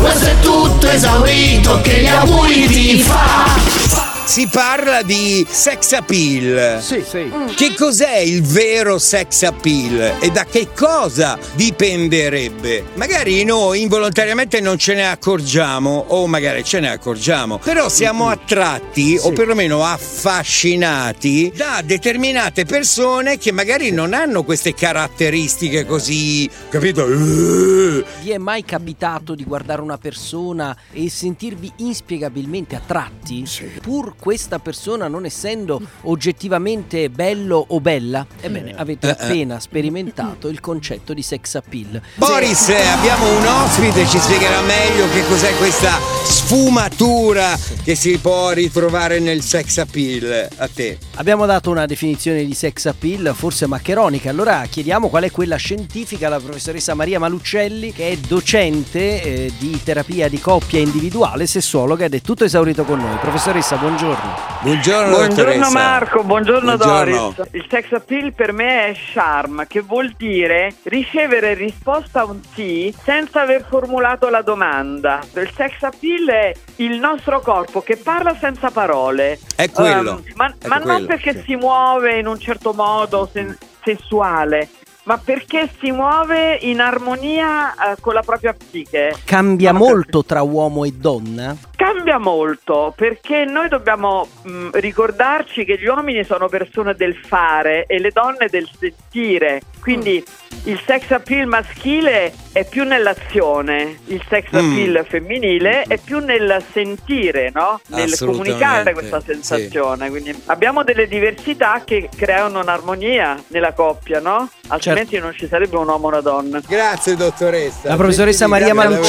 Questo è tutto esaurito, che gli auguri ti fa. Si parla di sex appeal. Sì, sì. Che cos'è il vero sex appeal e da che cosa dipenderebbe? Magari noi involontariamente non ce ne accorgiamo o magari ce ne accorgiamo, però siamo attratti o perlomeno affascinati da determinate persone che magari non hanno queste caratteristiche così, capito? Vi è mai capitato di guardare una persona e sentirvi inspiegabilmente attratti? Pur questa persona non essendo oggettivamente bello o bella? Ebbene, avete Eh, eh. appena sperimentato il concetto di sex appeal. Boris, abbiamo un ospite, ci spiegherà meglio che cos'è questa sfumatura che si può ritrovare nel sex appeal. A te. Abbiamo dato una definizione di sex appeal, forse maccheronica, allora chiediamo qual è quella scientifica alla professoressa Maria Maluccelli, che è docente eh, di terapia di coppia individuale, sessuologa ed è tutto esaurito con noi. Professoressa, buongiorno. Buongiorno, Buongiorno dottoressa. Marco, buongiorno, Buongiorno. Doris. Il sex appeal per me è charm, che vuol dire ricevere risposta a un sì senza aver formulato la domanda. Il sex appeal è il nostro corpo che parla senza parole. È quello. Um, ma Ecco ma non quello, perché sì. si muove in un certo modo sen- sessuale, ma perché si muove in armonia eh, con la propria psiche. Cambia Non molto tra uomo e donna? Cambia molto perché noi dobbiamo mh, ricordarci che gli uomini sono persone del fare e le donne del sentire. Quindi il sex appeal maschile è più nell'azione, il sex Mm. appeal femminile è più nel sentire, no? Nel comunicare questa sì. sensazione. Quindi abbiamo delle diversità che creano un'armonia nella coppia, no? Altrimenti non ci sarebbe un uomo e una donna. Grazie, dottoressa. La professoressa Maria Buona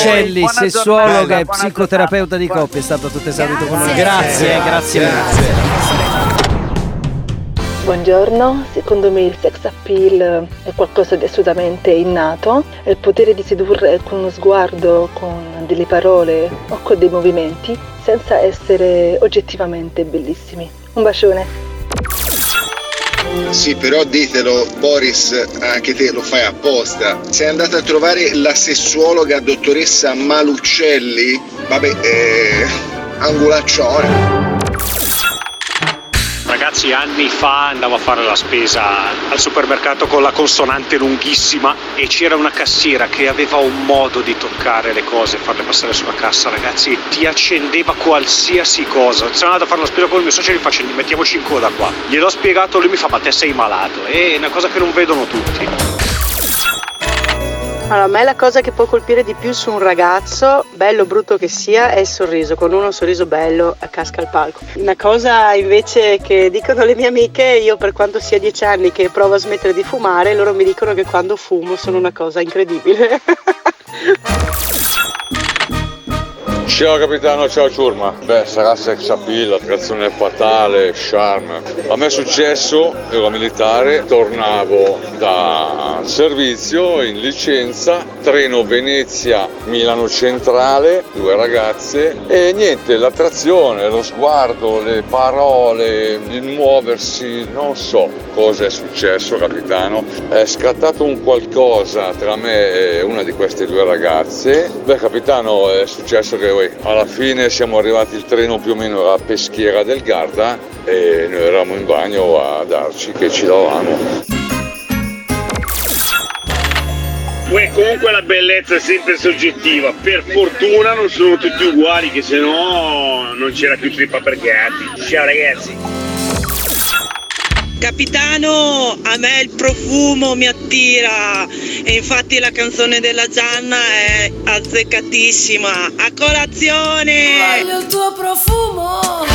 sessuologa e psicoterapeuta di coppia, è stata tutta esaurita con noi. Grazie. Grazie, grazie. Grazie. Buongiorno, secondo me il sex appeal è qualcosa di assolutamente innato, è il potere di sedurre con uno sguardo, con delle parole o con dei movimenti senza essere oggettivamente bellissimi. Un bacione. Sì, però ditelo, Boris, anche te lo fai apposta. Sei andata a trovare la sessuologa dottoressa Maluccelli? Vabbè, eh, angolaccione. Ragazzi, anni fa andavo a fare la spesa al supermercato con la consonante lunghissima e c'era una cassiera che aveva un modo di toccare le cose farle passare sulla cassa, ragazzi. Ti accendeva qualsiasi cosa. Sono andato a fare la spesa con il mio socio e gli faccio mettiamoci in coda qua. Gliel'ho spiegato, lui mi fa ma te sei malato. È una cosa che non vedono tutti. Allora, a me la cosa che può colpire di più su un ragazzo, bello o brutto che sia, è il sorriso. Con uno un sorriso bello eh, casca al palco. Una cosa invece che dicono le mie amiche, io per quanto sia dieci anni che provo a smettere di fumare, loro mi dicono che quando fumo sono una cosa incredibile. Ciao capitano, ciao ciurma. Beh, sarà sex appeal, attrazione fatale, charm. A me è successo, ero militare, tornavo da servizio in licenza, treno Venezia-Milano Centrale, due ragazze e niente, l'attrazione, lo sguardo, le parole, il muoversi, non so cosa è successo capitano. È scattato un qualcosa tra me e una di queste due ragazze. Beh capitano, è successo che uè, alla fine siamo arrivati, il treno più o meno era a Peschiera del Garda e noi eravamo in bagno a darci che ci davamo. Uè, comunque la bellezza è sempre soggettiva. Per fortuna non sono tutti uguali, che se no non c'era più trippa per gatti. Ciao ragazzi. Capitano, a me il profumo mi attira e infatti la canzone della Gianna è azzeccatissima. A colazione! Voglio il tuo profumo.